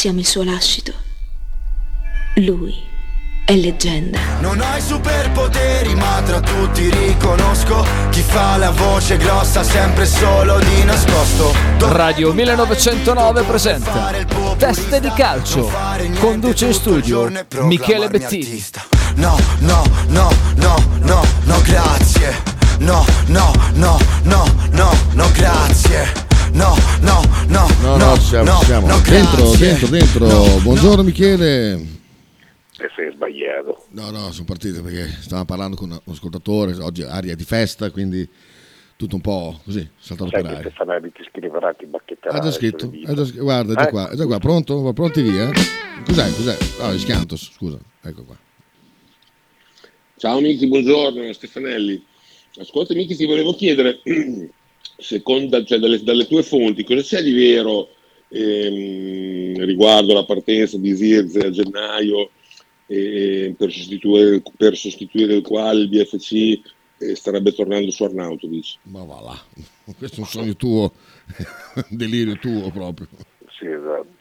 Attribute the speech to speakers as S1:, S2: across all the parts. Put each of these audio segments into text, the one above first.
S1: Siamo il suo lascito. Lui è leggenda.
S2: Non hai superpoteri, ma tra tutti riconosco chi fa la voce grossa sempre solo di nascosto.
S3: Radio 1909 presenta Teste di calcio. Conduce in studio Michele Bettini.
S2: No, no, no, no, no, no, grazie. No, no, no, no, no, no, grazie. No, no, no,
S4: No, no, siamo, ci siamo.
S2: no,
S4: dentro, dentro, dentro.
S2: No,
S4: Buongiorno Michele.
S5: E sei sbagliato.
S4: No, no, sono partito perché stavamo parlando con un ascoltatore, oggi è aria di festa, quindi tutto un po' così, saltato
S5: Sai
S4: per
S5: che
S4: aria.
S5: Stefanelli ti scriverà, ti bacchetterà.
S4: Ha già
S5: sulle
S4: scritto, ha già scritto, guarda, è già
S5: Eh?
S4: qua, è già qua, pronto? Va pronti via? Cos'è, cos'è? Ah, il Schiantos, scusa, ecco qua.
S6: Ciao Miki, buongiorno, Stefanelli. Ascolta Miki, ti volevo chiedere, secondo, cioè, dalle, dalle tue fonti, cosa c'è di vero ehm, riguardo la partenza di Zirze a gennaio eh, per, sostituire, per sostituire il quale il BFC eh, starebbe tornando su Arnautovic?
S4: Ma va là, questo è un sogno tuo, un delirio tuo proprio.
S5: Sì, esatto.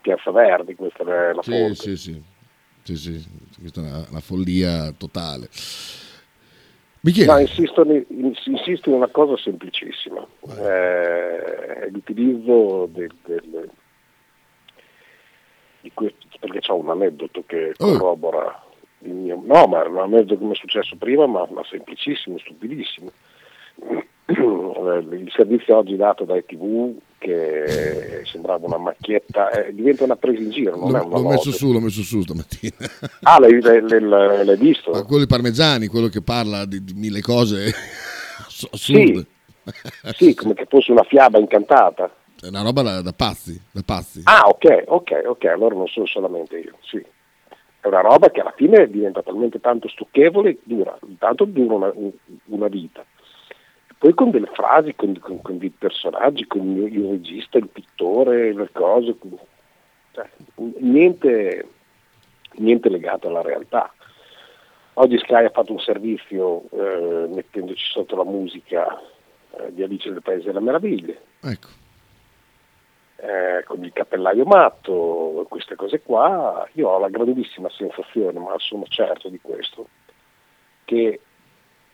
S5: Piazza Verdi, questa è la
S4: Sì,
S5: fonte.
S4: sì, sì, sì, sì, questa è una, una follia totale.
S5: No, insisto, in- insisto in una cosa semplicissima, eh, l'utilizzo del, del- di questo, perché c'è un aneddoto che
S4: Oh.
S5: corrobora il mio... No, ma è un aneddoto come è successo prima, ma, ma semplicissimo, stupidissimo. Il servizio oggi dato dai tv che sembrava una macchietta, eh, diventa una presa in giro, non è
S4: l'ho,
S5: una
S4: l'ho messo su, l'ho messo su stamattina.
S5: Ah, l'hai, l'hai- l'hai- visto?
S4: Ma quello di Parmegiani, quello che parla di, di mille cose ass- assurde.
S5: Sì, come che fosse una fiaba incantata.
S4: È una roba da, da pazzi, da pazzi.
S5: Ah, ok, ok, ok, allora non sono solamente io, sì. È una roba che alla fine diventa talmente tanto stucchevole, dura, intanto dura una, un- una vita. Poi con delle frasi, con, con- con dei personaggi, con il, il regista, il pittore, le cose, cioè, niente, niente legato alla realtà. Oggi Sky ha fatto un servizio eh, mettendoci sotto la musica eh, di Alice nel Paese delle Meraviglie.
S4: Ecco,
S5: eh, con il cappellaio matto, queste cose qua, io ho la grandissima sensazione, ma sono certo di questo, che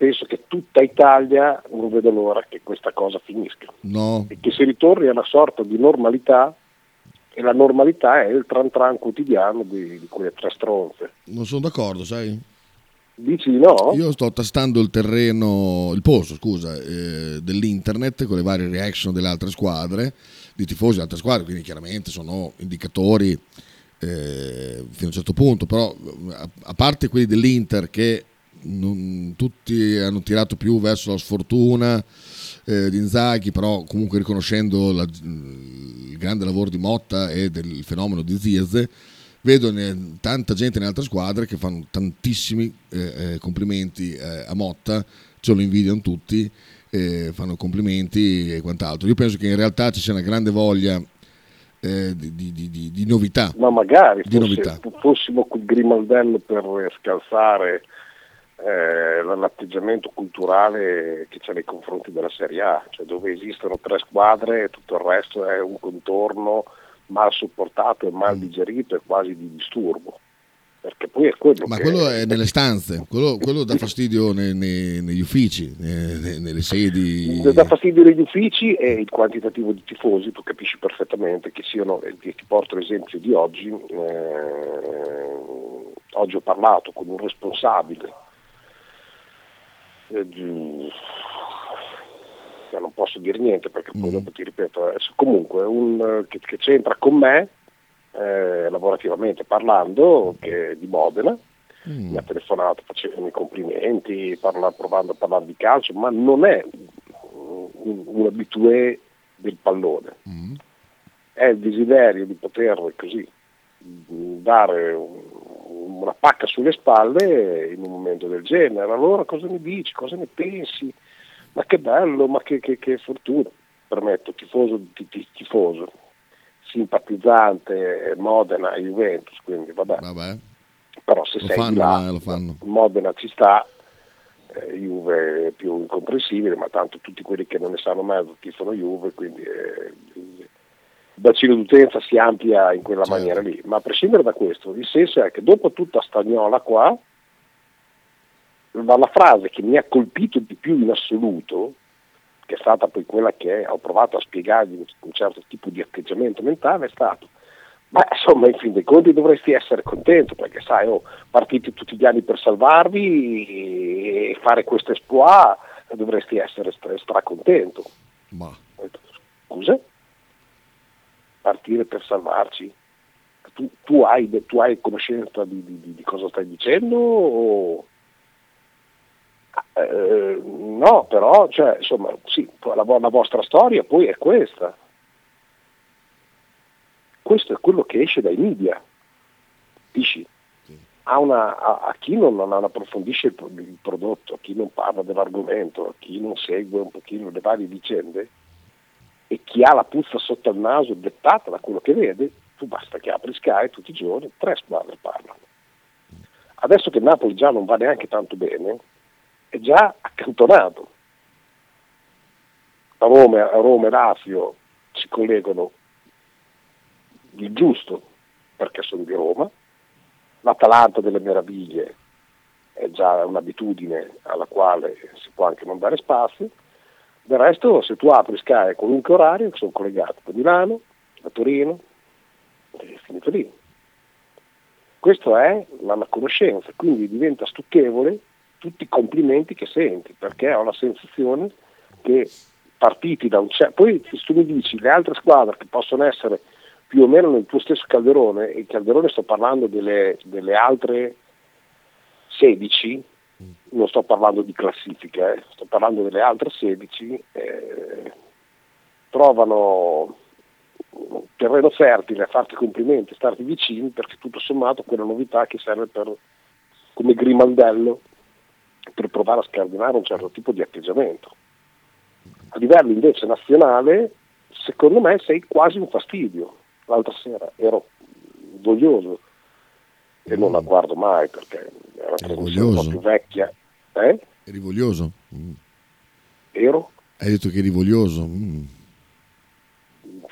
S5: penso che tutta Italia non vede l'ora che questa cosa finisca
S4: no,
S5: e che si ritorni a una sorta di normalità e la normalità è il tran tran quotidiano di, di quelle tre stronze.
S4: non sono d'accordo, sai?
S5: Dici di no?
S4: Io sto tastando il terreno, il polso, scusa, eh, dell'internet con le varie reaction delle altre squadre, di tifosi di altre squadre, quindi chiaramente sono indicatori eh, fino a un certo punto, però a, a parte quelli dell'Inter che non- tutti hanno tirato più verso la sfortuna eh, di Inzaghi, però comunque riconoscendo la- il grande lavoro di Motta e del fenomeno di Zirze, vedo ne- tanta gente nelle altre squadre che fanno tantissimi eh, eh, complimenti eh, a Motta, ce lo invidiano tutti, eh, fanno complimenti e quant'altro. Io penso che in realtà ci sia una grande voglia eh, di, di- di- di- di novità.
S5: Ma magari
S4: Di
S5: fosse-
S4: novità.
S5: fossimo quel grimaldello per scalzare eh, l'atteggiamento culturale che c'è nei confronti della Serie A, cioè dove esistono tre squadre e tutto il resto è un contorno mal sopportato e mal digerito e quasi di disturbo. Perché poi è quello
S4: Ma
S5: che
S4: quello è nelle stanze, quello, quello dà fastidio nei- nei- negli uffici, ne- ne- nelle sedi.
S5: dà fastidio negli uffici e il quantitativo di tifosi, tu capisci perfettamente che siano, ti ti porto l'esempio di oggi, eh, oggi ho parlato con un responsabile eh, di- che non posso dire niente perché poi dopo ti ripeto, eh, comunque un, eh, che, che c'entra con me eh, lavorativamente parlando che è di Modena. Mi ha telefonato facendo i complimenti, parla- provando a parlare di calcio, ma non è un, un abitué del pallone. È il desiderio di poter così dare un- una pacca sulle spalle in un momento del genere. Allora cosa ne dici? Cosa ne pensi? Ma che bello, ma che, che- che fortuna. Permetto, tifoso, ti- ti- tifoso, simpatizzante Modena e Juventus, quindi vabbè.
S4: Vabbè,
S5: Però se
S4: lo
S5: sei
S4: fanno,
S5: là,
S4: eh, lo fanno.
S5: Modena ci sta, eh, Juve è più incomprensibile, ma tanto tutti quelli che non ne sanno mezzo tifano Juve, quindi eh, bacino d'utenza si amplia in quella
S4: Certo.
S5: maniera lì. Ma a prescindere da questo, il senso è che dopo tutta stagnola qua, dalla frase che mi ha colpito di più in assoluto, che è stata poi quella che ho provato a spiegargli un- certo tipo di atteggiamento mentale, è stato ma insomma in fin dei conti dovresti essere contento perché sai, oh, partiti tutti gli anni per salvarvi e fare questo exploit dovresti essere stra- stracontento.
S4: Ma
S5: Scusa? Partire per salvarci? Tu, tu hai, tu hai conoscenza di, di- di- cosa stai dicendo? o- Eh, no, però, cioè, insomma, sì, la, la vostra storia poi è questa. Questo è quello che esce dai media. Capisci? A, una- a- a chi non, non approfondisce il, il prodotto, a chi non parla dell'argomento, a chi non segue un pochino le varie vicende e chi ha la puzza sotto il naso dettata da quello che vede, tu basta che apri Sky tutti i giorni, tre squadre parlano. Adesso che Napoli già non va neanche tanto bene, è già accantonato. A Roma, a Roma e Lazio si collegano il giusto perché sono di Roma, l'Atalanta delle meraviglie è già un'abitudine alla quale si può anche non dare spazio, del resto se tu apri Sky a qualunque orario sono collegati da Milano, da Torino, è finito lì. Questa è la, la conoscenza, quindi diventa stucchevole tutti i complimenti che senti, perché ho la sensazione che partiti da un certo... Poi se tu mi dici le altre squadre che possono essere più o meno nel tuo stesso calderone, e calderone sto parlando delle, delle altre 16, non sto parlando di classifica, eh, sto parlando delle altre 16, eh, trovano terreno fertile a farti complimenti, a starti vicini, perché tutto sommato quella novità che serve per, come grimaldello per provare a scardinare un certo tipo di atteggiamento. A livello invece nazionale, secondo me sei quasi un fastidio. L'altra sera ero voglioso e non la guardo mai perché è una trasmissione un po' più vecchia. Eh?
S4: eri voglioso? Mm.
S5: Ero?
S4: Hai detto che eri voglioso? Mm.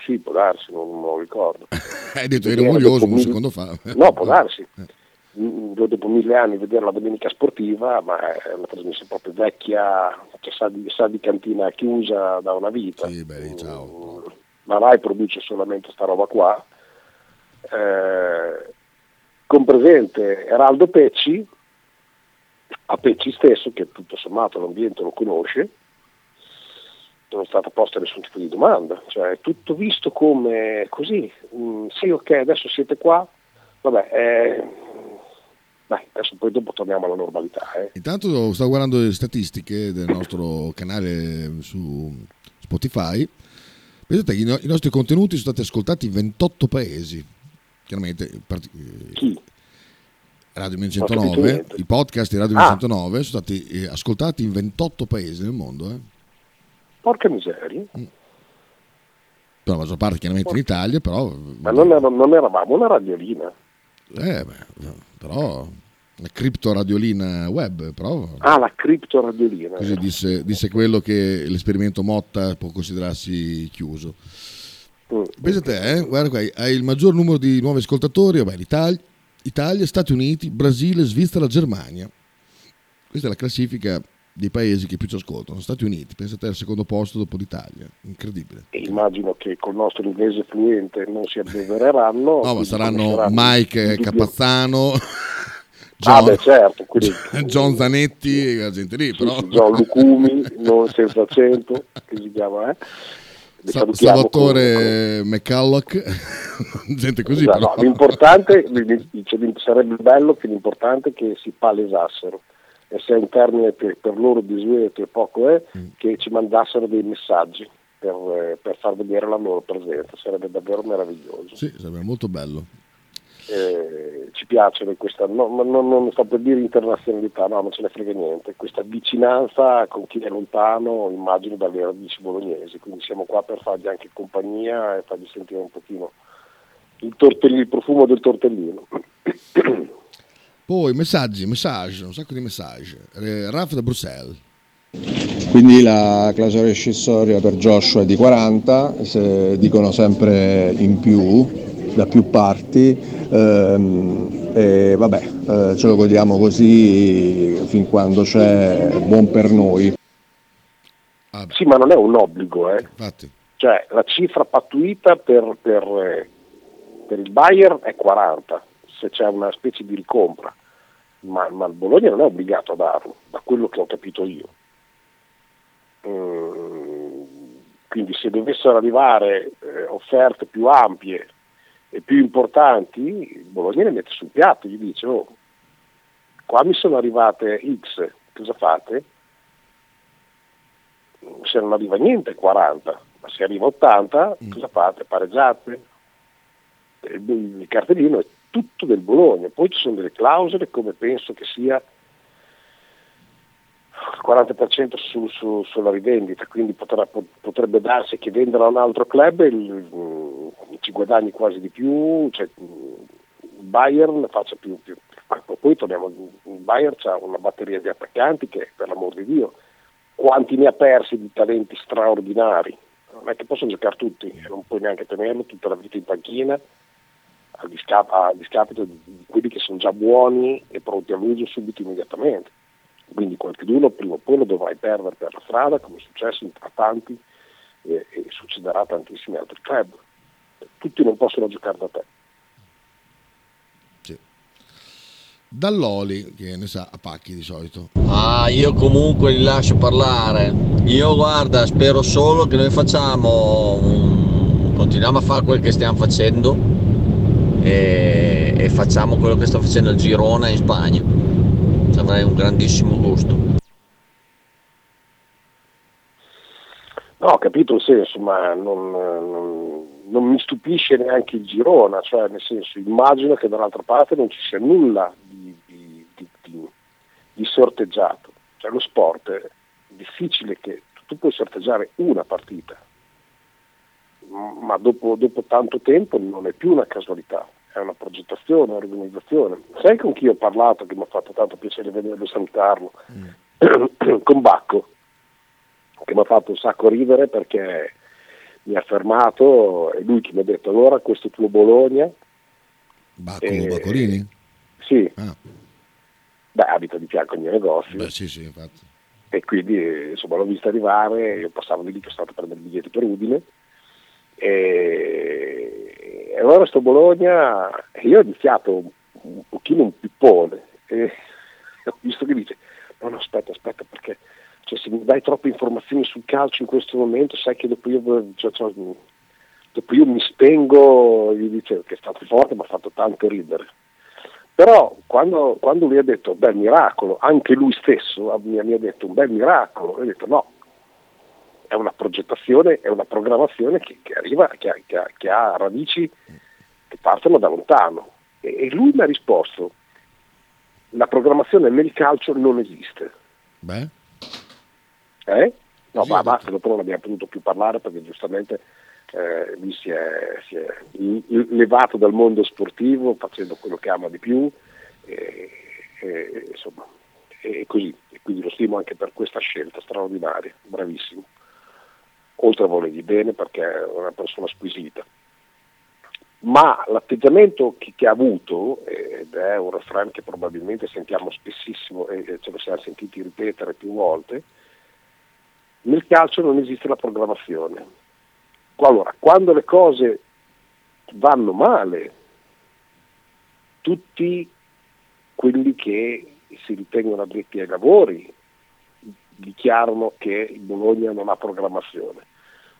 S5: Sì, può darsi, non, non lo ricordo.
S4: Hai detto eri
S5: Era
S4: voglioso un
S5: mille-
S4: secondo fa.
S5: No, può darsi.
S4: Eh.
S5: Dopo mille anni vedere la domenica sportiva, ma è una trasmissione proprio vecchia, che sa di, sa di cantina chiusa da una vita.
S4: Sì, beh, ciao.
S5: Mm, La RAI produce solamente sta roba qua. Eh, con presente Eraldo Pecci, a Pecci stesso, che tutto sommato l'ambiente lo conosce, non è stata posta nessun tipo di domanda, cioè è tutto visto come così, mm, sì ok adesso siete qua, vabbè, eh, dai, adesso poi dopo torniamo alla normalità. eh.
S4: Intanto sto guardando le statistiche del nostro canale su Spotify. Pensate che i nostri contenuti sono stati ascoltati in 28 paesi. Chiaramente parti- eh,
S5: Chi?
S4: Radio
S5: Non ho capito
S4: 1109,
S5: niente.
S4: i podcast di Radio
S5: Ah.
S4: 1109 sono stati eh, ascoltati in 28 paesi nel mondo. Eh.
S5: Porca miseria,
S4: Per la maggior parte chiaramente in Italia, però...
S5: ma non, era- non eravamo una radiolina.
S4: Eh, beh, però... Una criptoradiolina web, però...
S5: Ah, la criptoradiolina.
S4: Così disse, disse quello che l'esperimento Motta può considerarsi chiuso. Pensa a te, eh? guarda qua, hai il maggior numero di nuovi ascoltatori, vabbè, l'Italia, Italia, Stati Uniti, Brasile, Svizzera, Germania. Questa è la classifica dei paesi che più ci ascoltano. Stati Uniti, pensa a te al secondo posto dopo l'Italia, incredibile.
S5: E immagino che col nostro inglese fluente non si abbevereranno.
S4: No, ma saranno Mike Capazzano,
S5: Ah,
S4: John,
S5: beh, certo, quindi,
S4: John Zanetti, la gente lì,
S5: sì,
S4: però...
S5: John Lucumi, non senza accento, che si chiama, eh?
S4: Sa- Salvatore McCulloch, gente così,
S5: con-
S4: però.
S5: no, l'importante, sarebbe bello che l'importante è che si palesassero e se è un termine per, per loro desueto e poco è,
S4: Mm.
S5: che ci mandassero dei messaggi per, eh, per far vedere la loro presenza, sarebbe davvero meraviglioso.
S4: Sì, sarebbe molto bello.
S5: Eh, ci piace questa, no, ma non, non sto per dire internazionalità, no, non ce ne frega niente, questa vicinanza con chi è lontano, immagino dalle radici bolognesi, quindi siamo qua per fargli anche compagnia e fargli sentire un pochino il, tortellino, il profumo del tortellino.
S4: Poi messaggi, messaggi, un sacco di messaggi. Eh, Raf da Bruxelles.
S7: Quindi la clausola rescissoria per Joshua è di 40, se dicono sempre in più, da più parti, ehm, e vabbè, eh, ce lo godiamo così fin quando c'è buon per noi.
S5: Sì, ma non è un obbligo, eh.
S4: Infatti.
S5: Cioè, la cifra pattuita per, per, eh, per il Bayer è 40, se c'è una specie di ricompra, ma, ma il Bologna non è obbligato a darlo, da quello che ho capito io. Mm, quindi se dovessero arrivare eh, offerte più ampie più importanti, il Bologna le mette sul piatto, gli dice, oh, qua mi sono arrivate X, cosa fate? Se non arriva niente 40, ma se arriva 80, cosa fate? Pareggiate? Il, cartellino è tutto del Bologna, poi ci sono delle clausole come penso che sia 40% su, su, sulla rivendita, quindi potrà, potrebbe darsi che vendano a un altro club il, ci guadagni quasi di più, cioè, il Bayern faccia più, più. Poi torniamo, il Bayern ha una batteria di attaccanti che per l'amor di Dio, quanti ne ha persi di talenti straordinari? Non è che possono giocare tutti, non puoi neanche tenerlo tutta la vita in panchina a, discap- a discapito di, quelli che sono già buoni e pronti all'uso subito immediatamente quindi qualcuno prima o poi lo dovrai perdere per la strada come è successo a tanti e, e, succederà a tantissimi altri. Club tutti non possono giocare da te.
S4: Sì. Dall'Oli che ne sa a pacchi di solito.
S8: Ah io comunque li lascio parlare. Io guarda spero solo che noi facciamo un... continuiamo a fare quel che stiamo facendo e, e facciamo quello che sta facendo il Girona in Spagna avrei un grandissimo gusto.
S5: No, ho capito il senso, ma non, non, non, mi stupisce neanche il Girona, cioè nel senso immagino che dall'altra parte non ci sia nulla di, di, di, di sorteggiato. Cioè lo sport è difficile che tu puoi sorteggiare una partita, ma dopo, dopo tanto tempo non è più una casualità è una progettazione, un'organizzazione. Sai con chi ho parlato, che mi ha fatto tanto piacere vederlo e salutarlo? Mm. con Bacco, che mi ha fatto un sacco ridere perché mi ha fermato e lui che mi ha detto allora questo tuo Bologna...
S4: Bacco e, Baccolini?
S5: Sì. Ah. Beh, abita di fianco al mio negozio.
S4: Beh, sì, sì, infatti.
S5: E quindi insomma l'ho visto arrivare, io passavo di lì che sono stato a prendere i biglietti per Udine e, allora sto Bologna, io ho iniziato un, un pochino un pippone e ho visto che dice no no aspetta aspetta perché cioè, se mi dai troppe informazioni sul calcio in questo momento sai che dopo io, cioè, cioè, dopo io mi spengo, gli dice che è stato forte mi ha fatto tanto ridere. Però quando, quando lui ha detto bel miracolo, anche lui stesso mi, mi ha detto un bel miracolo, ho detto no, è una progettazione, è una programmazione che, che arriva, che ha, che, ha, che ha, radici che partono da lontano. E, e lui mi ha risposto, la programmazione nel calcio non esiste.
S4: Beh.
S5: Eh? No, sì, ma basta, dopo non abbiamo potuto più parlare perché giustamente eh, lui si è, si è, levato dal mondo sportivo facendo quello che ama di più e, e, insomma, e così. E quindi lo stimo anche per questa scelta straordinaria, bravissimo oltre a volergli bene perché è una persona squisita. Ma l'atteggiamento che, che ha avuto, ed è un refrain che probabilmente sentiamo spessissimo e ce lo siamo sentiti ripetere più volte, nel calcio non esiste la programmazione. Allora, quando le cose vanno male, tutti quelli che si ritengono addetti ai lavori dichiarano che Bologna non ha programmazione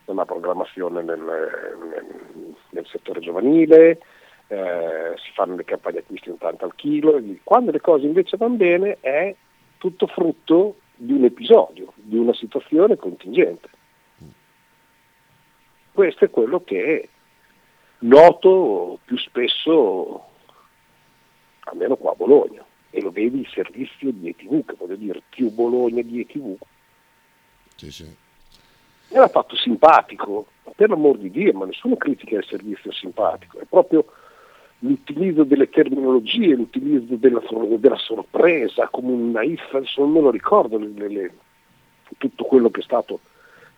S5: ha programmazione nel, nel, nel settore giovanile, eh, si fanno le campagne acquisti un tanto al chilo, quando le cose invece vanno bene è tutto frutto di un episodio, di una situazione contingente. Questo è quello che noto più spesso, almeno qua a Bologna, e lo vedi il servizio di ETV, che voglio dire più Bologna di ETV.
S4: Sì, sì
S5: era fatto simpatico, per l'amor di Dio, ma nessuno critica il servizio simpatico, è proprio l'utilizzo delle terminologie, l'utilizzo della, della sorpresa, come un naif, adesso non me lo ricordo le, le, tutto quello che è stato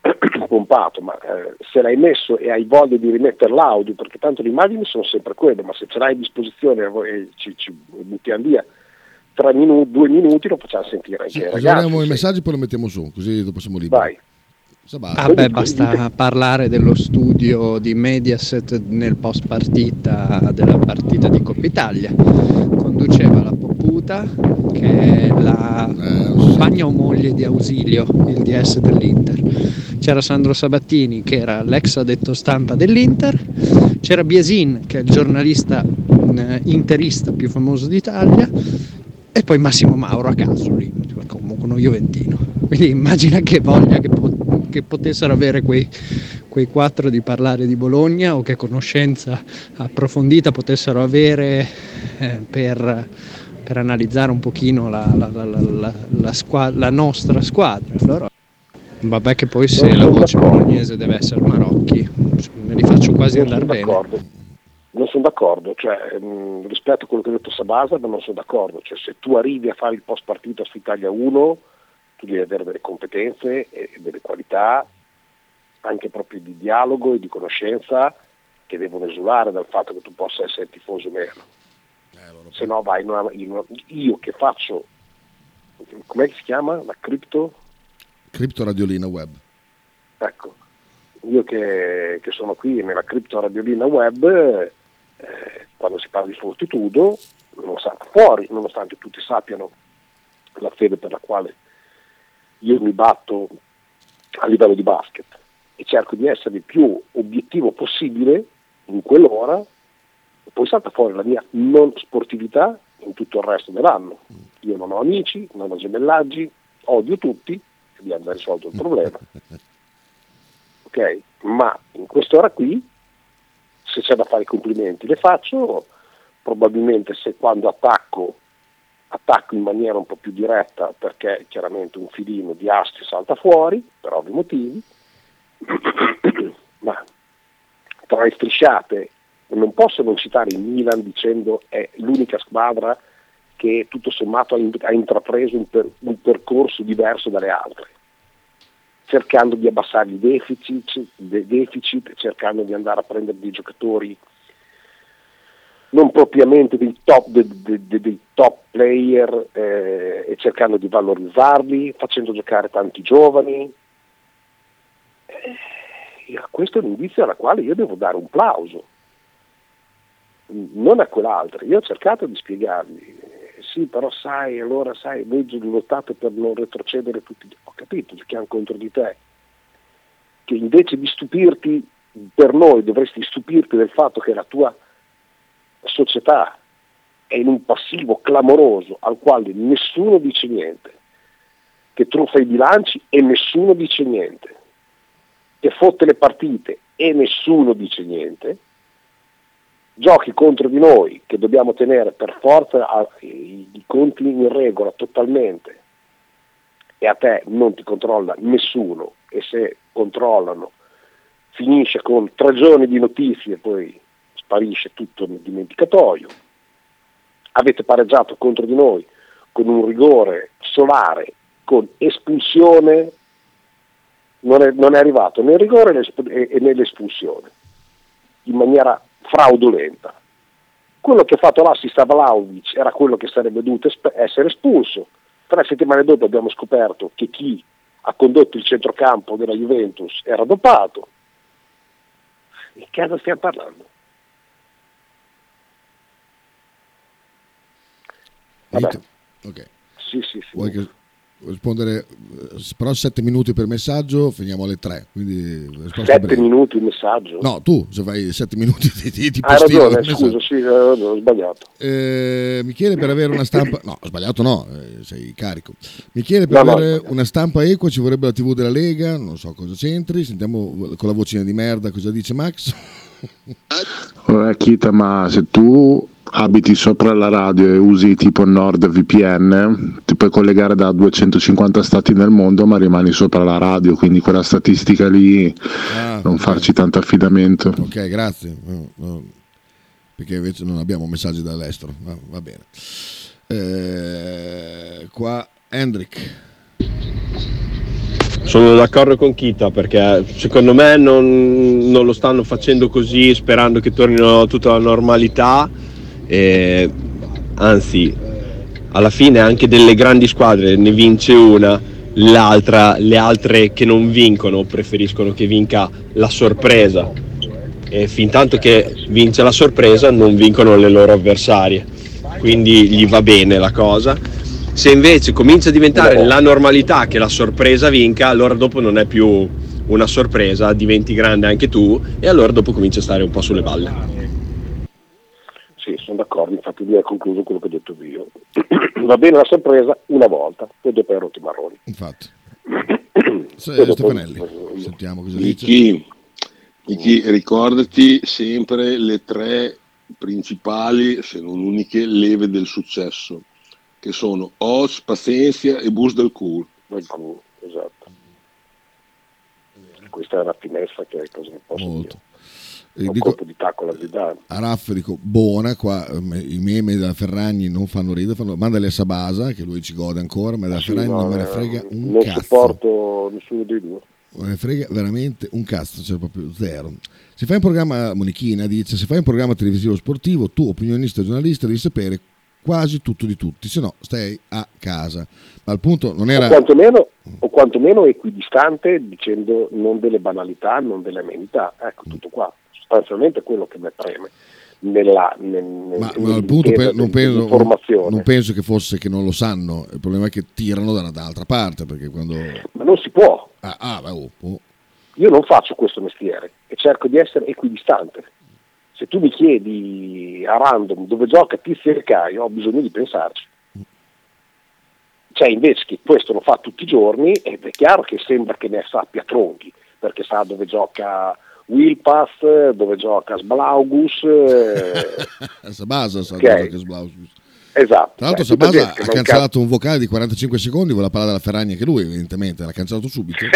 S5: pompato, ma eh, se l'hai messo e hai voglia di rimettere l'audio, perché tanto le immagini sono sempre quelle, ma se ce l'hai a disposizione e ci, ci buttiamo via tre minuti, due minuti lo facciamo sentire
S4: Sì,
S5: anche
S4: aggiorniamo
S5: ragazzi.
S4: i
S5: sì.
S4: messaggi poi lo mettiamo su, così dopo siamo liberi.
S5: Vai.
S9: Ah basta parlare dello studio di Mediaset nel post partita della partita di Coppa Italia. Conduceva la Poputa, che è la compagna o moglie di Ausilio, il DS dell'Inter. C'era Sandro Sabattini, che era l'ex addetto stampa dell'Inter. C'era Biasin, che è il giornalista eh, interista più famoso d'Italia. E poi Massimo Mauro a caso lì, comunque uno Juventino. Quindi immagina che voglia che, po- che potessero avere quei, quei quattro di parlare di Bologna o che conoscenza approfondita potessero avere eh, per, per analizzare un pochino la, la- la- la- la- nostra squadra. Allora, vabbè che poi se la voce bolognese deve essere Marocchi, me li faccio quasi
S5: Non
S9: andare bene.
S5: d'accordo. Non sono d'accordo, cioè, mh, rispetto a quello che ha detto Sabasa, ma non sono d'accordo. Cioè, se tu arrivi a fare il post partita su Italia 1, tu devi avere delle competenze e delle qualità, anche proprio di dialogo e di conoscenza, che devono esulare dal fatto che tu possa essere tifoso o meno. Se no vai in una, in una- io che faccio, com'è che si chiama? La cripto?
S4: Cripto Radiolina Web.
S5: Ecco, io che, che sono qui nella cripto radiolina web, eh, quando si parla di fortitudo, non salta fuori, nonostante tutti sappiano la fede per la quale io mi batto a livello di basket e cerco di essere il più obiettivo possibile in quell'ora, poi salta fuori la mia non sportività in tutto il resto dell'anno. Io non ho amici, non ho gemellaggi, odio tutti, e abbiamo già risolto il problema ok? Ma in quest'ora qui, se c'è da fare i complimenti, le faccio, probabilmente se quando attacco, attacco in maniera un po' più diretta perché chiaramente un filino di asti salta fuori, per ovvi motivi, ma tra le strisciate non posso non citare il Milan dicendo è l'unica squadra che tutto sommato ha, in- ha intrapreso un, per- un percorso diverso dalle altre cercando di abbassare i deficit, de- deficit, cercando di andare a prendere dei giocatori non propriamente dei top, de- de- de- dei top player eh, e cercando di valorizzarli, facendo giocare tanti giovani. Eh, questo è un indizio alla quale io devo dare un plauso, non a quell'altro. Io ho cercato di spiegargli, eh, sì, però sai, allora sai, voi lottate per non retrocedere tutti. Ho capito, giochiamo contro di te. Che invece di stupirti per noi dovresti stupirti del fatto che la tua società è in un passivo clamoroso al quale nessuno dice niente, che truffa i bilanci e nessuno dice niente, che fotte le partite e nessuno dice niente, giochi contro di noi che dobbiamo tenere per forza i, conti in regola totalmente e a te non ti controlla nessuno e se controllano finisce con tre giorni di notizie poi sparisce tutto nel dimenticatoio. Avete pareggiato contro di noi con un rigore solare, con espulsione, non è, non è arrivato né il rigore né l'esp- né l'espulsione, in maniera fraudolenta. Quello che ha fatto l'assist a Vlaovic era quello che sarebbe dovuto essere espulso. Tre settimane dopo abbiamo scoperto che chi ha condotto il centrocampo della Juventus era dopato. Di che cosa stiamo parlando? Vabbè.
S4: Ok.
S5: Sì, sì, sì.
S4: Vuoi che rispondere? eh, Però 7 minuti per messaggio, finiamo alle 3. Quindi risposta
S5: Sette
S4: breve.
S5: minuti il messaggio?
S4: No, tu se fai 7 minuti ti, ti, ti
S5: Hai
S4: postino
S5: ragione, scusa, sì, eh, ho sbagliato.
S4: Eh, mi chiede per avere una stampa. No, sbagliato, no, eh, sei carico. Mi chiede per
S5: No, no,
S4: avere una stampa equa ci vorrebbe la TV della Lega. Non so cosa c'entri. Sentiamo con la vocina di merda cosa dice Max.
S10: Allora, Kita, ma se tu abiti sopra la radio e usi tipo NordVPN, ti puoi collegare da 250 stati nel mondo, ma rimani sopra la radio, quindi quella statistica lì
S4: Ah,
S10: non farci tanto affidamento.
S4: Ok, grazie. No, no, perché invece non abbiamo messaggi dall'estero. No, va bene. Eh, qua Hendrik.
S11: Sono d'accordo con Kita perché secondo me non, non lo stanno facendo così sperando che tornino tutta la normalità. E, anzi, alla fine anche delle grandi squadre ne vince una, l'altra, le altre che non vincono preferiscono che vinca la sorpresa. E fin tanto che vince la sorpresa non vincono le loro avversarie. Quindi gli va bene la cosa. Se invece comincia a diventare la normalità che la sorpresa vinca, allora dopo non è più una sorpresa, diventi grande anche tu e allora dopo cominci a stare un po' sulle balle.
S5: Sì, sono d'accordo, infatti lui ha concluso quello che ho detto io. Va bene la sorpresa una volta, poi dopo hai rotto i marroni.
S4: Infatti.
S5: Poi
S4: Se-
S5: dopo-
S4: Stefanelli, sentiamo cosa dice.
S6: Miki, Miki, ricordati sempre le tre principali, se non uniche, leve del successo, che sono Oz, Pazienza e Bus del Cool.
S5: Del esatto. Questa è una finestra che cosa ne posso
S4: Molto.
S5: dire. Un
S4: dico-
S5: colpo di tacco alla Zidane.
S4: a Raff dico buona qua ehm, i meme della Ferragni non fanno ridere fanno, mandali a Sabasa che lui ci gode ancora ma della
S5: Sì,
S4: Ferragni
S5: no,
S4: non me ne
S5: eh,
S4: frega un
S5: non
S4: cazzo
S5: supporto nessuno dei due.
S4: non me ne frega veramente un cazzo cioè proprio zero se fai un programma Monichina dice se fai un programma televisivo sportivo tu opinionista e giornalista devi sapere quasi tutto di tutti se no stai a casa ma al punto non era
S5: O quantomeno, o quantomeno equidistante dicendo non delle banalità, non delle amenità. Ecco, tutto qua. Sostanzialmente quello che mi preme nella, nel,
S4: ma, al punto
S5: nell'intesa
S4: pe- non, penso, non penso che fosse che non lo sanno il problema è che tirano dalla- dall'altra parte perché quando
S5: Ma non si può.
S4: ah, ah, oh, oh.
S5: Io non faccio questo mestiere e cerco di essere equidistante. Se tu mi chiedi a random dove gioca Tizio e Caio, ho bisogno di pensarci. Cioè, invece che questo lo fa tutti i giorni, ed è chiaro che sembra che ne sappia tronchi, perché sa dove gioca Wilpath, dove gioca Sblaugus. eh,
S4: Sabasa sa
S5: Ok.
S4: cosa che Sblausus.
S5: esatto.
S4: Tra l'altro
S5: tutta
S4: Sabasa
S5: che
S4: ha cancellato un vocale di 45 secondi con la palla della Ferragni anche lui evidentemente, l'ha cancellato subito.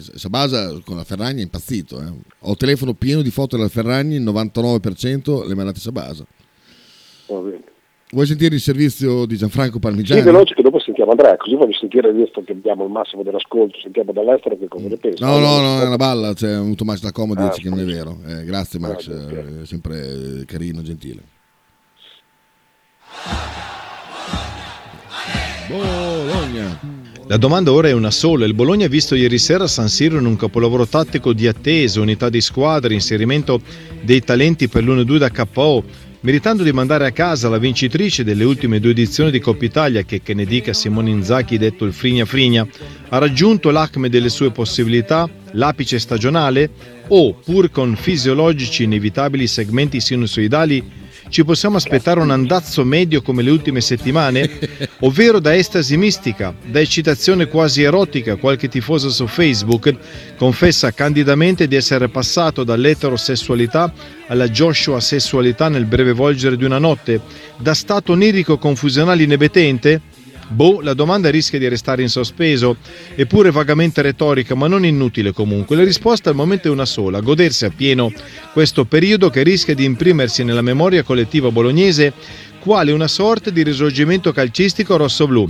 S4: Sabasa con la Ferragni è impazzito. eh. Ho il telefono pieno di foto della Ferragni, il 99% le mandate Sabasa. Vuoi sentire il servizio di Gianfranco
S5: Sì,
S4: Parmigiani?
S5: veloce che dopo sentiamo Andrea, così voglio sentire, visto che abbiamo il massimo dell'ascolto, sentiamo dall'estero che cosa ne pensa.
S4: No, no, no, è una balla, c'è cioè, avuto Max da Como
S5: Ah,
S4: dice che non è vero. Eh, grazie Max,
S5: Ah, ok.
S4: eh, sempre carino, gentile. Bologna.
S12: La domanda ora è una sola. Il Bologna ha visto ieri sera San Siro in un capolavoro tattico di attesa, unità di squadra, inserimento dei talenti per l'1-2 da KO, meritando di mandare a casa la vincitrice delle ultime due edizioni di Coppa Italia che, che ne dica Simone Inzaghi detto il Frigna Frigna, ha raggiunto l'acme delle sue possibilità, l'apice stagionale o, pur con fisiologici inevitabili segmenti sinusoidali, ci possiamo aspettare un andazzo medio come le ultime settimane? Ovvero da estasi mistica, da eccitazione quasi erotica, qualche tifoso su Facebook confessa candidamente di essere passato dall'eterosessualità alla Joshua sessualità nel breve volgere di una notte, da stato onirico confusionale inebetente? Boh, la domanda rischia di restare in sospeso, eppure vagamente retorica, ma non inutile comunque. La risposta al momento è una sola, godersi appieno questo periodo che rischia di imprimersi nella memoria collettiva bolognese quale una sorta di risorgimento calcistico rosso-blu,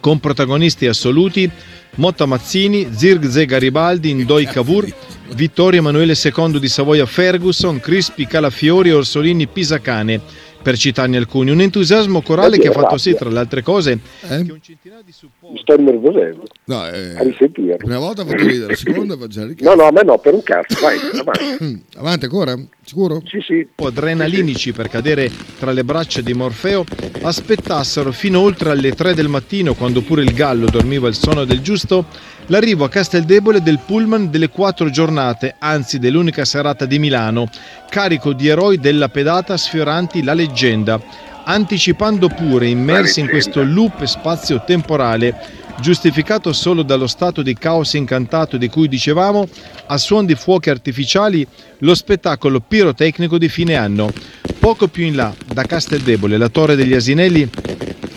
S12: con protagonisti assoluti Motta Mazzini, Zirgze Garibaldi, Ndoi Cavour, Vittorio Emanuele II di Savoia Ferguson, Crispi Calafiori Orsolini Pisacane, per citarne alcuni. Un entusiasmo corale che ha fatto sì, tra le altre cose,
S5: Mi sto nervosendo.
S4: No, eh,
S5: A risentire.
S4: prima volta ha fatto ridere, la seconda fa già
S5: No, no, a me no, per un cazzo, vai, avanti.
S4: Avanti ancora? Sicuro?
S5: Sì, sì.
S12: adrenalinici per cadere tra le braccia di Morfeo, aspettassero fino oltre alle 3 del mattino, quando pure il gallo dormiva il sonno del giusto, l'arrivo a Casteldebole del pullman delle quattro giornate, anzi dell'unica serata di Milano, carico di eroi della pedata sfioranti la leggenda, anticipando pure, immersi in questo loop spazio-temporale, giustificato solo dallo stato di caos incantato di cui dicevamo, a suon di fuochi artificiali, lo spettacolo pirotecnico di fine anno. Poco più in là, da Casteldebole, la torre degli Asinelli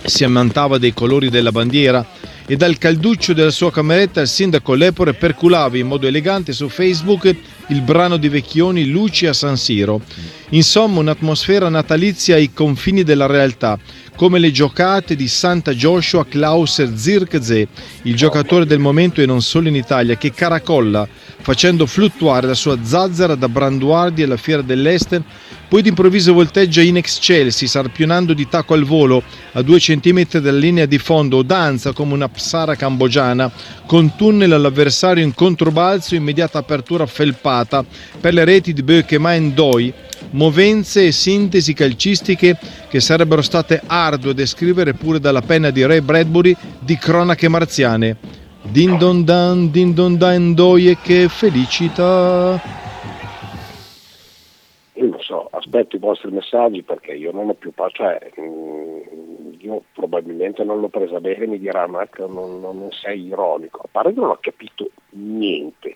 S12: si ammantava dei colori della bandiera e dal calduccio della sua cameretta il sindaco Lepore perculava in modo elegante su Facebook il brano di Vecchioni Luci a San Siro. Insomma, un'atmosfera natalizia ai confini della realtà, come le giocate di Santa Joshua Klaus Zirkzee, il giocatore del momento e non solo in Italia, che caracolla facendo fluttuare la sua zazzera da Branduardi alla Fiera dell'Est, poi d'improvviso volteggia in excelsis, arpionando di tacco al volo a due centimetri dalla linea di fondo danza come una psara cambogiana, con tunnel all'avversario in controbalzo, immediata apertura felpata per le reti di Bökema e Ndoi, movenze e sintesi calcistiche che sarebbero state ardue da descrivere pure dalla penna di Ray Bradbury di cronache marziane. Din don dan, din don dan, doi e che felicità.
S5: Aspetto i vostri messaggi perché io non ho più pa- cioè mm, io probabilmente non l'ho presa bene, mi diranno ecco non, non- sei ironico, a parte che non ho capito niente.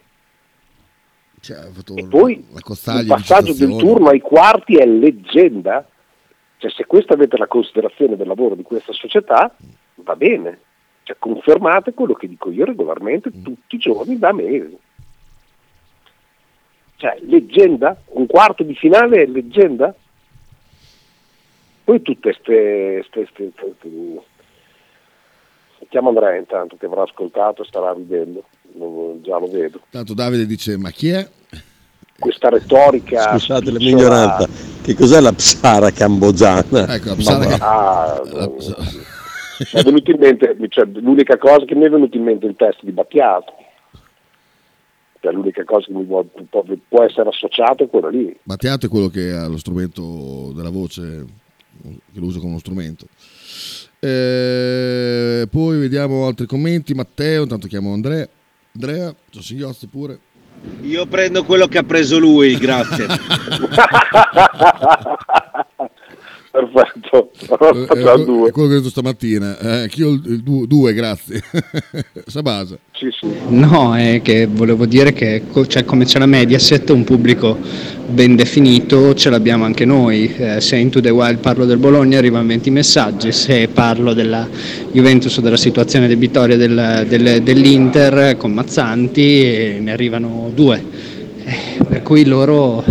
S4: Cioè,
S5: E poi il passaggio del turno ai quarti è leggenda. Cioè, se questa avete la considerazione del lavoro di questa società, va bene. Cioè, confermate quello che dico io regolarmente tutti i giorni da mesi. Cioè, leggenda? Un quarto di finale è leggenda? Poi tutte ste... ste, ste, ste- ste- Chiamo Andrea intanto che avrà ascoltato e starà ridendo, già lo vedo.
S4: Tanto Davide dice, ma chi è?
S5: Questa retorica...
S13: Scusate la mignoranza, che cos'è la psara cambogiana?
S4: Ecco, la psara
S13: Ma-
S5: Ah, mi è venuto in mente, cioè, l'unica cosa che mi è venuta in mente è il test di Battiato. Cioè, l'unica cosa che mi può, può- può essere associato è quello lì.
S4: Battiato è quello che ha lo strumento della voce, che lo usa come uno strumento. Eh, poi vediamo altri commenti. Matteo, intanto chiamo Andrea. Andrea, sono singhiozzi pure.
S14: Io prendo quello che ha preso lui, grazie.
S5: Perfetto,
S4: Eh, eh, è quello che ho detto stamattina. Eh, anch'io il, il du- due, grazie. Sabasa.
S5: Sì, sì.
S9: No, è che volevo dire che co- cioè, come c'è la Mediaset, un pubblico ben definito ce l'abbiamo anche noi. Eh, se in To The Wild parlo del Bologna arrivano 20 messaggi, se parlo della Juventus o della situazione debitoria del- del- dell'Inter con Mazzanti eh, ne arrivano due. Eh, per cui loro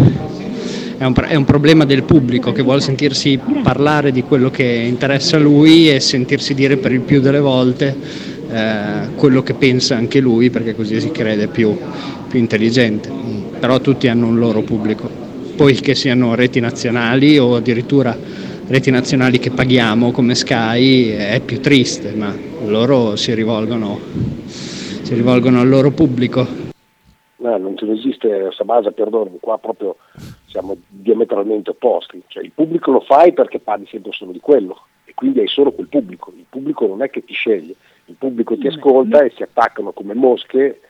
S9: è un, è un problema del pubblico che vuole sentirsi parlare di quello che interessa a lui e sentirsi dire per il più delle volte eh, quello che pensa anche lui perché così si crede più, più intelligente. Però tutti hanno un loro pubblico. Poi che siano reti nazionali o addirittura reti nazionali che paghiamo come Sky è più triste, ma loro si rivolgono, si rivolgono al loro pubblico.
S5: No, non ce ne esiste, Sabasa, perdonami, qua proprio siamo diametralmente opposti. Cioè, il pubblico lo fai perché parli sempre solo di quello e quindi hai solo quel pubblico. Il pubblico non è che ti sceglie, il pubblico ti ascolta e si attaccano come mosche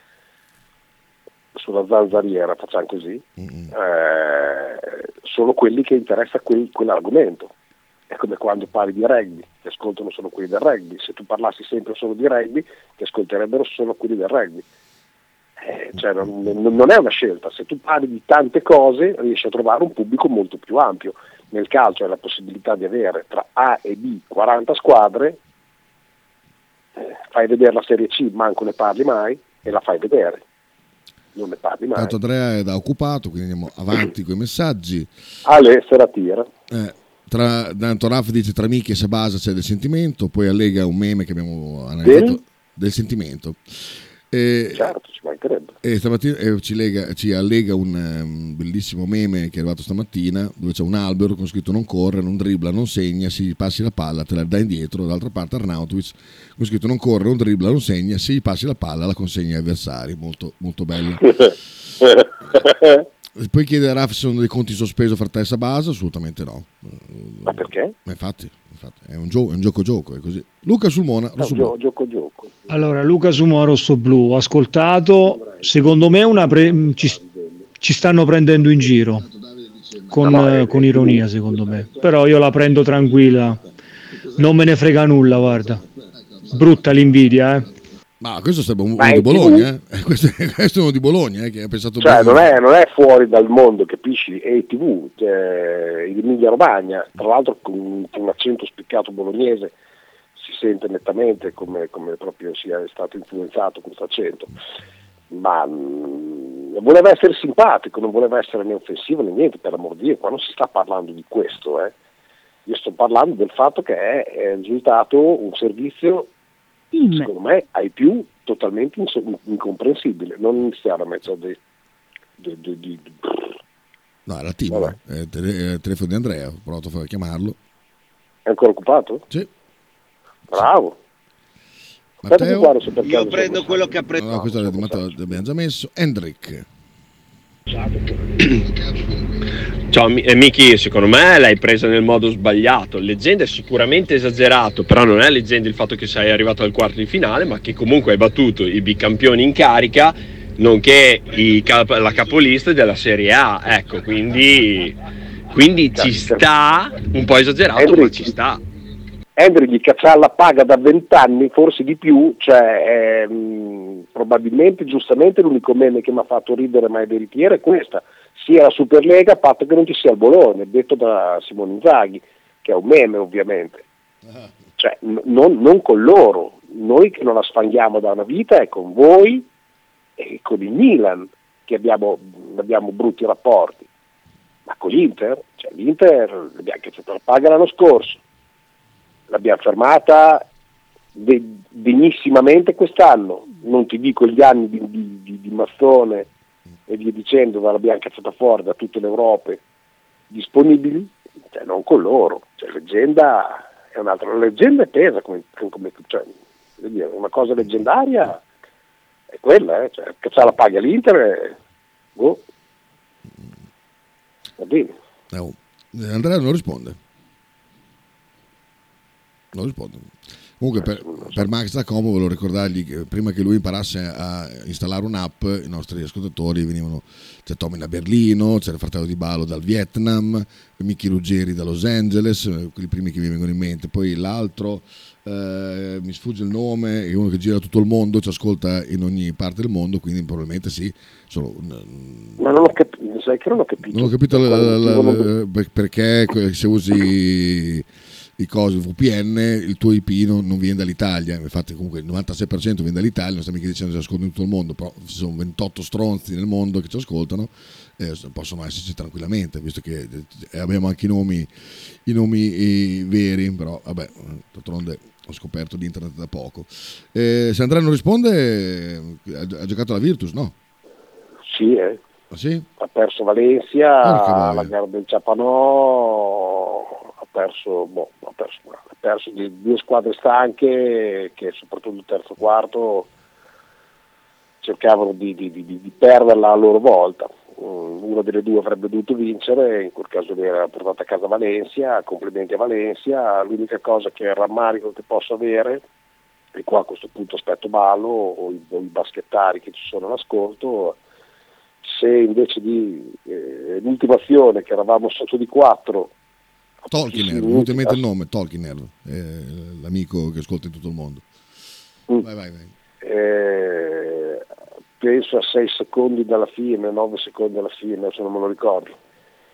S5: sulla zanzariera, facciamo così, eh, solo quelli che interessa quel- quell'argomento. È come quando parli di rugby, ti ascoltano solo quelli del rugby. Se tu parlassi sempre solo di rugby, ti ascolterebbero solo quelli del rugby. Eh, cioè, non, non- è una scelta, se tu parli di tante cose riesci a trovare un pubblico molto più ampio. Nel calcio hai la possibilità di avere tra A e B 40 squadre, eh, fai vedere la Serie C, manco ne parli mai e la fai vedere, non ne parli mai.
S4: Tanto Andrea è da occupato, quindi andiamo avanti con i messaggi.
S5: Ale se la tira.
S4: Eh, tra, tanto Raff dice tra Miki e Sabasa c'è del sentimento, poi allega un meme che abbiamo analizzato
S5: Del?
S4: del sentimento. E,
S5: Certo, ci mancherebbe.
S4: e stamattina eh, ci, lega- ci allega un ehm, bellissimo meme che è arrivato stamattina dove c'è un albero con scritto non corre, non dribbla, non segna, se gli passi la palla te la dà indietro, dall'altra parte Arnautovic con scritto non corre, non dribbla, non segna, se gli passi la palla la consegna agli avversari, molto, molto bello. E Poi chiede a Raff se sono dei conti in sospeso fra te e Sabasa, assolutamente no.
S5: Ma perché?
S4: Ma infatti, infatti, è un gioco, è un gioco gioco, è così. Luca Sulmona,
S5: No, gioco gioco.
S15: Allora, Luca Sumo Rosso Blu, ho ascoltato, secondo me una pre- ci, ci stanno prendendo in giro, con, eh, con ironia secondo me, però io la prendo tranquilla, non me ne frega nulla, guarda, brutta l'invidia, eh.
S4: Ma questo sarebbe un, uno di? Bologna, eh? questo, questo è uno di Bologna eh, che ha pensato
S5: Cioè, non è, non è fuori dal mondo, capisci? È TV, cioè, in Emilia Romagna, tra l'altro con, con un accento spiccato bolognese si sente nettamente come, come proprio sia stato influenzato questo accento. Ma mm, voleva essere simpatico, non voleva essere né offensivo né niente, per amor di Dio, qua non si sta parlando di questo, eh. io sto parlando del fatto che è, è risultato un servizio, secondo me, ai più totalmente inso- incomprensibile. Non iniziare a mettere dei, dei- dei- dei-
S4: No, era Timo, eh, tele- eh, telefono di Andrea, ho provato a chiamarlo.
S5: È ancora occupato?
S4: Sì.
S5: Bravo.
S4: Matteo?
S14: Io prendo quello che ha preso.
S4: No, questo di l'abbiamo già messo. Hendrik.
S11: Ciao Mi- eh, Miki, secondo me l'hai presa nel modo sbagliato. Leggenda è sicuramente esagerato, però non è leggenda il fatto che sei arrivato al quarto di finale, ma che comunque hai battuto i bicampioni in carica, nonché cap- la capolista della Serie A. Ecco, quindi, quindi ci sta, un po' esagerato, ma ci sta.
S5: Hendrich Caccialla paga da vent'anni, forse di più, cioè ehm, probabilmente, giustamente, l'unico meme che mi ha fatto ridere mai veritiera è questa, sia la Superlega a patto che non ci sia il Bologna, detto da Simone Inzaghi, che è un meme ovviamente. Cioè, n- non, non con loro, noi che non la sfanghiamo da una vita è con voi e con il Milan che abbiamo, abbiamo brutti rapporti, ma con l'Inter, cioè l'Inter l'abbiamo che la paga l'anno scorso, l'abbiamo fermata de- denissimamente quest'anno, non ti dico gli anni di, di, di, di Mazzone e via dicendo, ma l'abbiamo cazzata fuori da tutte le Europe disponibili, cioè non con loro, cioè leggenda è un'altra, la leggenda è pesa come, come cioè, una cosa leggendaria è quella, eh, cioè cacciare la paga all'Inter boh. va bene.
S4: Eh, oh. Andrea non risponde. Non risponde. Comunque per, per Max da Como volevo ricordargli che prima che lui imparasse a installare un'app i nostri ascoltatori venivano c'è Tommy da Berlino, c'era il fratello di Balo dal Vietnam, Mickey Ruggeri da Los Angeles, quelli primi che mi vengono in mente, poi l'altro eh, mi sfugge il nome, è uno che gira tutto il mondo, ci ascolta in ogni parte del mondo, quindi probabilmente sì, sono un-
S5: Ma non ho capito, sai che non ho capito.
S4: non ho capito la- la- la- perché se usi i cosi VPN il tuo IP non, non viene dall'Italia infatti comunque il 96% viene dall'Italia non stiamo mica dicendo che ci ascoltano in tutto il mondo però ci sono 28 stronzi nel mondo che ci ascoltano eh, possono esserci tranquillamente visto che eh, abbiamo anche i nomi i nomi veri però vabbè d'altronde ho scoperto l'internet da poco Eh, se Andrea non risponde eh, ha, giocato alla Virtus no?
S5: Sì, eh.
S4: Ah, sì?
S5: ha perso Valencia, la gara del Ciapanò, perso, boh, ha perso, ha perso di- due squadre stanche che soprattutto il terzo quarto cercavano di, di- di- di perderla a loro volta. Mm, Una delle due avrebbe dovuto vincere, in quel caso lì era portata a casa Valencia, complimenti a Valencia, l'unica cosa che rammarico che posso avere, e qua a questo punto aspetto Ballo o i, o i baschettari che ci sono all'ascolto, se invece di eh, l'ultima azione che eravamo sotto di 4
S4: Tolkiener, mi è venuto in mente il nome, Tolkiener, eh, l'amico che ascolta in tutto il mondo.
S5: Mm.
S4: Vai, vai, vai.
S5: eh, penso a 6 secondi dalla fine, 9 secondi dalla fine, adesso non me lo ricordo.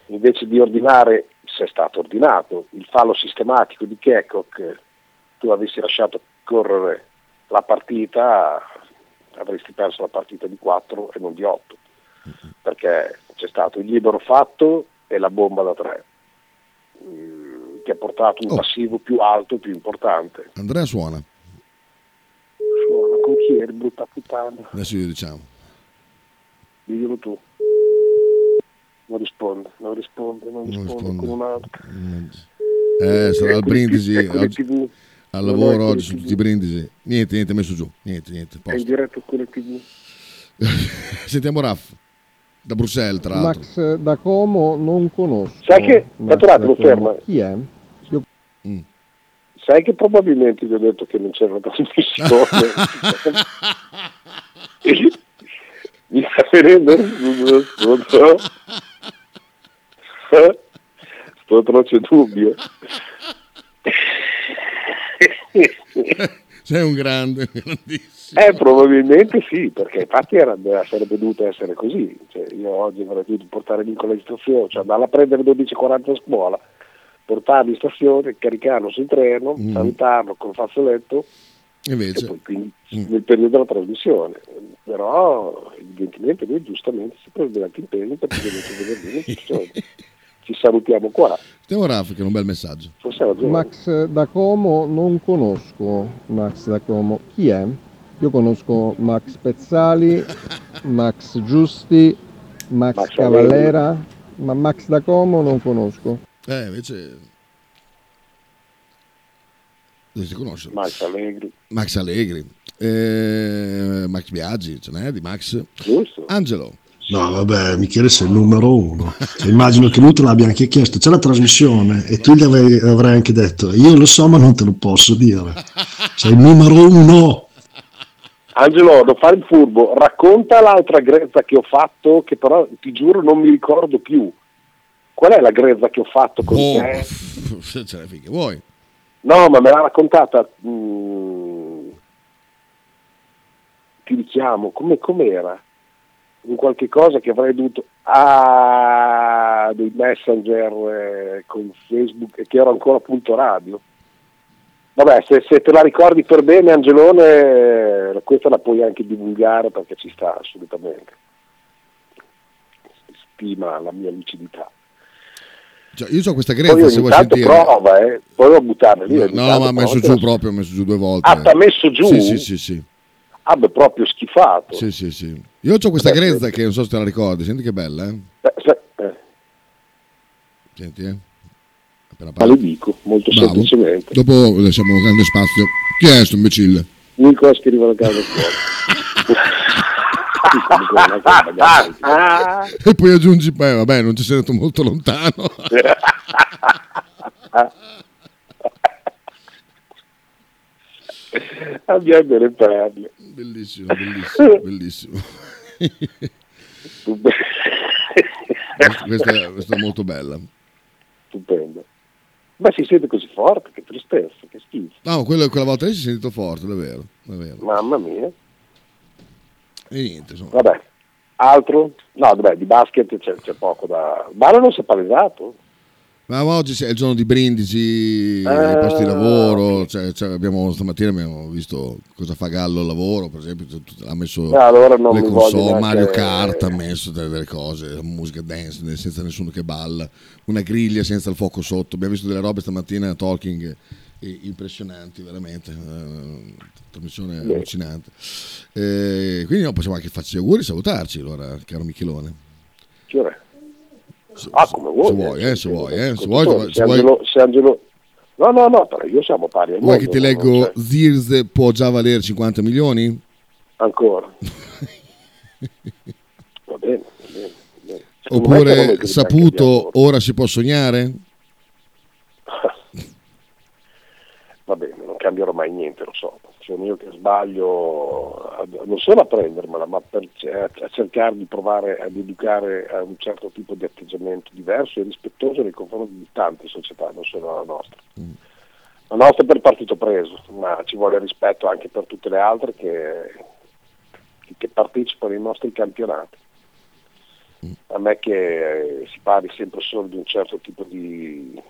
S5: Invece di ordinare, se è stato ordinato, il fallo sistematico di Kekok, tu avessi lasciato correre la partita, avresti perso la partita di 4 e non di 8, perché c'è stato il libero fatto e la bomba da 3, che ha portato un
S4: Oh.
S5: passivo più alto, più importante.
S4: Andrea suona,
S5: Suona con chi eri, brutta puttana?
S4: adesso glielo diciamo.
S5: Diglielo tu. Non risponde, non risponde, non risponde,
S4: risponde.
S5: con un'altra.
S4: Eh, sarà
S5: Ecco le
S4: brindisi,
S5: ecco
S4: oggi- al
S5: Non
S4: lavoro oggi
S5: TV.
S4: tutti i brindisi. Niente, niente, messo giù, niente, niente,
S5: È in
S4: posto.
S5: diretta con le tv.
S4: Sentiamo Raff, da Bruxelles tra l'altro.
S7: Max da Como non conosco.
S5: Sai che-
S7: da Como.
S5: ferma.
S7: Chi è? Io-
S5: Sai che probabilmente gli ho detto che non c'era trasmissione. Mi sta venendo sto, sto, sto atroce dubbio.
S4: Sei un grande, grandissimo.
S5: Eh, probabilmente sì, perché infatti era, sarebbe dovuto essere così. Cioè, io oggi avrei dovuto portare Nicola in stazione, cioè andarla a prendere 12.40 a scuola, portarlo in stazione, caricarlo sul treno,
S4: Mm.
S5: salutarlo col fazzoletto
S4: Invece,
S5: e poi quindi
S4: Mm.
S5: nel periodo della trasmissione. Però evidentemente lui giustamente si prende anche impegni perché deve in stazione. Ci salutiamo qua.
S4: sentiamo Raff che è un bel messaggio.
S7: Max da Como non conosco Max da Como. Chi è? Io conosco Max Pezzali, Max Giusti, Max,
S5: Max
S7: Cavallera, ma Max da Como non conosco.
S4: Eh, invece... Dove si conosce?
S5: Max Allegri.
S4: Max Allegri. Eh, Max Biaggi, ce n'è di Max?
S5: Giusto.
S4: Angelo.
S16: No, vabbè, Michele sei il numero uno. Cioè, immagino che lui te l'abbia anche chiesto. C'è la trasmissione e tu gli avrai, avrai anche detto: Io lo so, ma non te lo posso dire. Sei il numero uno.
S5: Angelo, devo fare il furbo, racconta l'altra grezza che ho fatto, che però ti giuro non mi ricordo più. Qual è la grezza che ho fatto con
S4: Oh,
S5: te?
S4: ce l'hai finché vuoi.
S5: No, ma me l'ha raccontata. mm, ti richiamo, come com'era? Un qualche cosa che avrei dovuto. Ah, dei messenger eh, con Facebook e che ero ancora punto radio. Vabbè, se, se te la ricordi per bene, Angelone, eh, questa la puoi anche divulgare perché ci sta assolutamente. Stima la mia lucidità.
S4: Cioè, io ho questa grezza, se vuoi sentire.
S5: prova, eh. poi devo buttarla lì.
S4: No, no, ma ha messo giù proprio, ha messo giù due volte.
S5: Ah, t'ha messo giù?
S4: Sì, sì, sì, sì.
S5: Ah, beh, proprio schifato.
S4: Sì, sì, sì. Io ho questa grezza che non so se te la ricordi, senti che bella, eh?
S5: Eh, se- eh,
S4: Senti, eh?
S5: Ma le dico, molto
S4: Bravo.
S5: semplicemente.
S4: Dopo lasciamo grande spazio. Chi è sto imbecille?
S5: Nicolas che arriva a casa fuori.
S4: E poi aggiungi, beh, vabbè, non ci sei andato molto lontano.
S5: Abbiamo delle perle.
S4: Bellissimo, bellissimo, bellissimo. questa, questa è molto bella.
S5: Stupendo. Ma si sente così forte, che tristezza, che schifo.
S4: No, quello, quella volta lì si è sentito forte, è vero, è vero.
S5: Mamma mia.
S4: E niente, insomma.
S5: Vabbè, altro? No, vabbè, di basket c'è, c'è poco da... Bala non si è palesato.
S4: Ma oggi è il giorno di brindisi, ai posti di lavoro, cioè, cioè abbiamo, stamattina abbiamo visto cosa fa Gallo al lavoro, per esempio, tut- ha messo
S5: No, allora
S4: le console, Mario Kart ha messo delle, delle cose, musica dance senza nessuno che balla, una griglia senza il fuoco sotto, abbiamo visto delle robe stamattina talking eh, impressionanti veramente, eh, trasmissione
S5: Beh.
S4: allucinante. Eh, quindi no, possiamo anche farci gli auguri e salutarci allora, caro Michelone.
S5: È? Ah, come vuoi.
S4: Se vuoi, eh, se vuoi, eh, se vuoi,
S5: Se,
S4: se vuoi-
S5: Angelo, se Angelo- No, no, no, però io siamo pari
S4: Vuoi
S5: mondo,
S4: che ti leggo
S5: c'è-
S4: Zirz può già valere 50 milioni?
S5: Ancora. Va bene, va bene. va
S4: Oppure saputo ora si può sognare?
S5: Va bene, cambierò mai niente, lo so. Sono io che sbaglio, a- non solo a prendermela, ma per- a, a cercare di provare ad educare a un certo tipo di atteggiamento diverso e rispettoso nei confronti di tante società, non solo la nostra. La nostra è per partito preso, ma ci vuole rispetto anche per tutte le altre che, che partecipano ai nostri campionati. A me che eh, si parli sempre solo di un certo tipo di,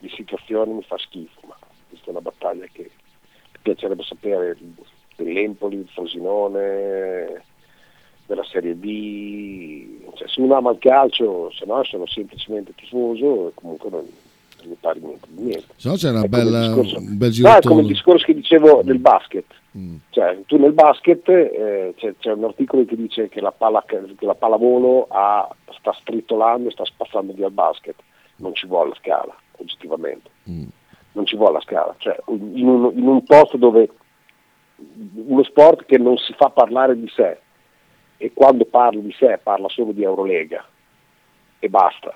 S5: di situazioni mi fa schifo, ma questa è una battaglia che piacerebbe sapere dell'Empoli, del Frosinone, della Serie B. Cioè, se uno ama il calcio, se no sono semplicemente tifoso e comunque non, non mi pare niente di niente.
S4: Se no
S5: il
S4: bella,
S5: discorso-
S4: un bel
S5: No, è come il discorso che dicevo del basket.
S4: Mm.
S5: Cioè, tu nel basket eh, c'è, c'è un articolo che dice che la, palla, che la pallavolo ha- sta stritolando e sta spazzando via il basket. Non ci vuole la scala, oggettivamente.
S4: Mm.
S5: Non ci vuole la scala. Cioè, in un, in un posto dove uno sport che non si fa parlare di sé e quando parla di sé parla solo di Eurolega e basta.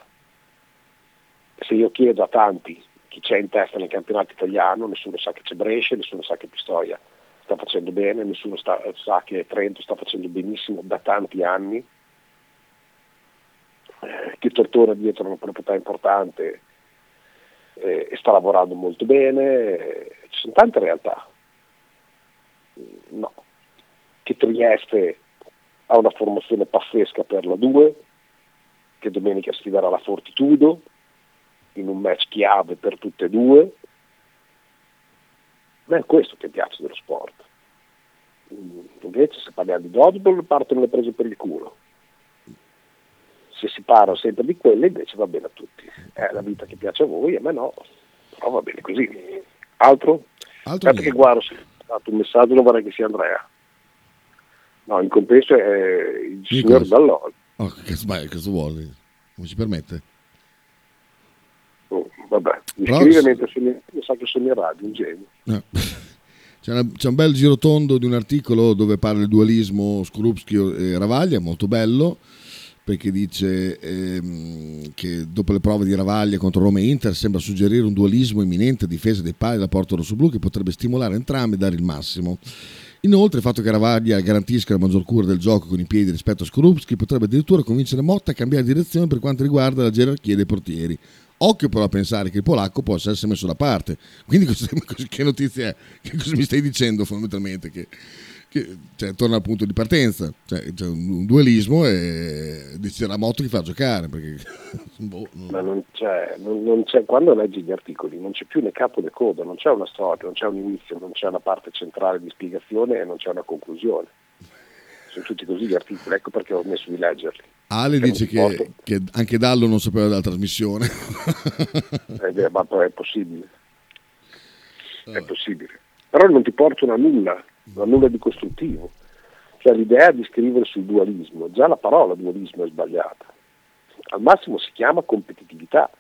S5: Se io chiedo a tanti chi c'è in testa nel campionato italiano, nessuno sa che c'è Brescia, nessuno sa che Pistoia sta facendo bene, nessuno sta- sa che Trento sta facendo benissimo da tanti anni, eh, che Tortona dietro una proprietà importante eh, e sta lavorando molto bene, eh, ci sono tante realtà. No. Che Trieste ha una formazione pazzesca per la 2, che domenica sfiderà la Fortitudo in un match chiave per tutte e due. Ma è questo che piace dello sport. Invece se parliamo di dodgeball partono le prese per il culo. Se si parla sempre di quelle invece va bene a tutti. è la vita che piace a voi, a me no, però va bene così. Altro?
S4: Altro
S5: Aspetta che guardo se è stato un messaggio, non vorrei che sia Andrea. No, in compenso è il signor
S4: cosa?
S5: Dall'Oli.
S4: Oh, che sbaglia, cosa vuole? Come ci permette?
S5: Oh, vabbè, mi
S4: Però-
S5: scrive mentre sono sa che sono in radio, un genio.
S4: No. C'è, una- c'è un bel girotondo di un articolo dove parla del dualismo Skorupski e Ravaglia, molto bello, perché dice ehm, che dopo le prove di Ravaglia contro Roma e Inter sembra suggerire un dualismo imminente a difesa dei pali della porta rossoblù che potrebbe stimolare entrambi e dare il massimo. Inoltre il fatto che Ravaglia garantisca la maggior cura del gioco con i piedi rispetto a Skorupski potrebbe addirittura convincere Motta a cambiare direzione per quanto riguarda la gerarchia dei portieri. Occhio però a pensare che il polacco possa essere messo da parte. Quindi che notizia è? Che cosa mi stai dicendo fondamentalmente? Che, che, cioè, torna al punto di partenza, cioè, c'è un, dualismo e dice Ramotto chi fa giocare. Perché, boh, non-
S5: Ma non c'è, non, non c'è- quando leggi gli articoli non c'è più né capo né coda, non c'è una storia, non c'è un inizio, non c'è una parte centrale di spiegazione e non c'è una conclusione. Sono tutti così gli articoli, ecco perché ho smesso di leggerli.
S4: Ale dice che, che anche Dallo non sapeva della trasmissione.
S5: È, ma è possibile. È possibile. Però non ti portano a nulla, a nulla di costruttivo. Cioè l'idea di scrivere sul dualismo, già la parola dualismo è sbagliata. Al massimo si chiama competitività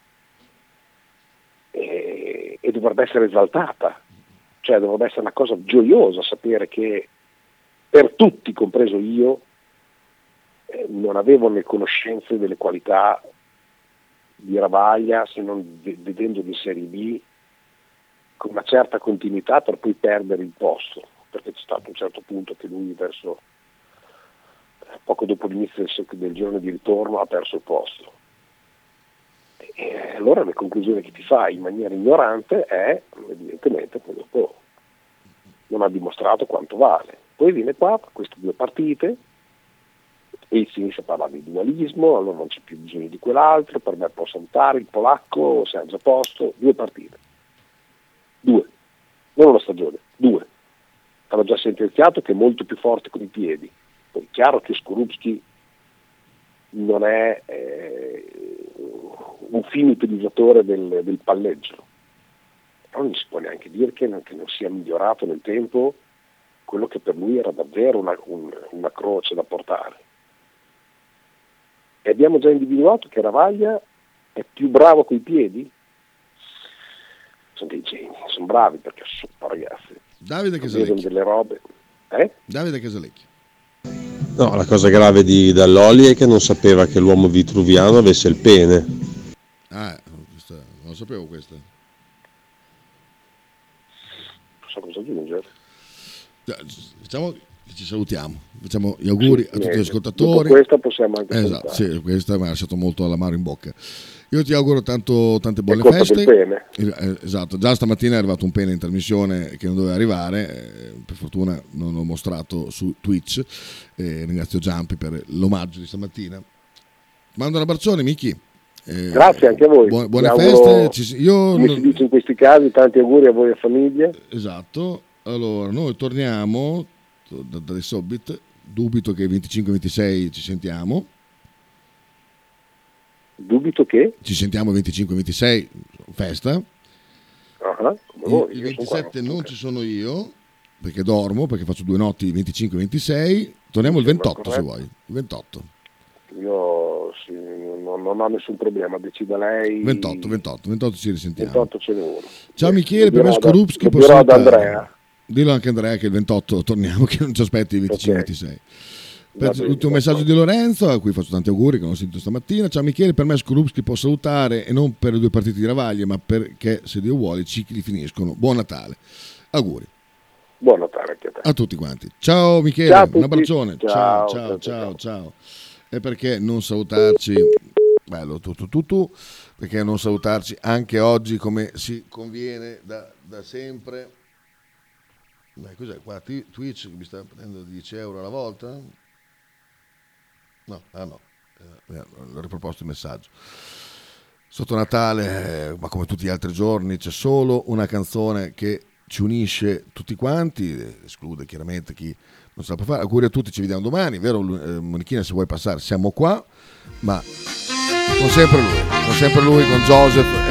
S5: e, e dovrebbe essere esaltata. Cioè dovrebbe essere una cosa gioiosa sapere che per tutti, compreso io, eh, non avevo le conoscenze delle qualità di Ravaglia se non ve- vedendo di Serie B con una certa continuità per poi perdere il posto, perché c'è stato un certo punto che lui verso eh, poco dopo l'inizio del, giorno di ritorno ha perso il posto. E allora le conclusioni che ti fai in maniera ignorante è evidentemente poi dopo non ha dimostrato quanto vale. Poi viene qua, queste due partite, e si inizia a parlare di dualismo, allora non c'è più bisogno di quell'altro, per me può saltare il polacco, siamo già a posto, due partite. Due, non una stagione, due. Hanno già sentenziato che è molto più forte con i piedi. Poi è chiaro che Skorupski non è eh, un fine utilizzatore del, del palleggio, però non si può neanche dire che non, che non sia migliorato nel tempo quello che per lui era davvero una, un- una croce da portare. E abbiamo già individuato che Ravaglia è più bravo coi piedi? Sono dei geni, sono bravi perché sono ragazzi.
S4: Davide
S5: Vedono
S4: Casalecchi.
S5: delle robe. Eh?
S4: Davide Casalecchi.
S13: No, la cosa grave di Dall'Oli è che non sapeva che l'uomo vitruviano avesse il pene.
S4: Ah, questa, non lo sapevo questa.
S5: Non so cosa aggiungere.
S4: Diciamo che ci salutiamo, facciamo gli auguri a tutti gli ascoltatori.
S5: Dopo questa possiamo anche
S4: Esatto, sì, questa mi ha lasciato molto l'amaro in bocca. Io ti auguro tanto, tante buone feste.
S5: pene.
S4: Eh, Esatto, già stamattina è arrivato un pene in trasmissione che non doveva arrivare, eh, per fortuna non l'ho mostrato su Twitch. Eh, ringrazio Giampi per l'omaggio di stamattina. Mando un abbraccione, Miki. Eh,
S5: Grazie anche a voi.
S4: buone buone
S5: Vi auguro,
S4: feste. Ci- io
S5: come si dice in questi casi, tanti auguri a voi e famiglia.
S4: Esatto, allora noi torniamo da, dalle Sobbit, dubito che il 25-26 ci sentiamo,
S5: Dubito che?
S4: ci sentiamo il 25-26, festa, il,
S5: voi,
S4: il
S5: qua.
S4: 27 non ci sono io, perché dormo, perché faccio due notti il 25-26, torniamo il 28 se vuoi, il 28,
S5: Io sì, non, non ho nessun problema, decida lei.
S4: 28, 28, 28 ci risentiamo.
S5: 28 ce n'è uno.
S4: Ciao Michele, per me Skorupski
S5: lo dirò ad. Andrea.
S4: Dillo anche Andrea che il 28 torniamo, che non ci aspetti il 25-26. Per
S5: Va bene,
S4: l'ultimo messaggio di Lorenzo, a cui faccio tanti auguri, che non ho sentito stamattina. Ciao Michele, per me Skorupski può salutare e non per le due partite di Ravaglia, ma perché se Dio vuole i cicli finiscono. Buon Natale. Auguri
S5: Buon Natale anche a te.
S4: a tutti quanti. Ciao Michele,
S5: Ciao
S4: un abbraccione. Ciao,
S5: Ciao,
S4: ciao,
S5: ciao,
S4: ciao, ciao. E perché non salutarci, bello tu tu tu tu, perché non salutarci anche oggi come si conviene da, da sempre. Beh, cos'è qua? Twitch mi sta prendendo 10 euro alla volta? No, ah no, eh, ho riproposto il messaggio. Sotto Natale, eh, ma come tutti gli altri giorni, c'è solo una canzone che ci unisce tutti quanti, eh, esclude chiaramente chi non sa fare. Auguri a tutti, ci vediamo domani, vero eh, Monichina se vuoi passare siamo qua, ma con sempre lui, con sempre lui, con Joseph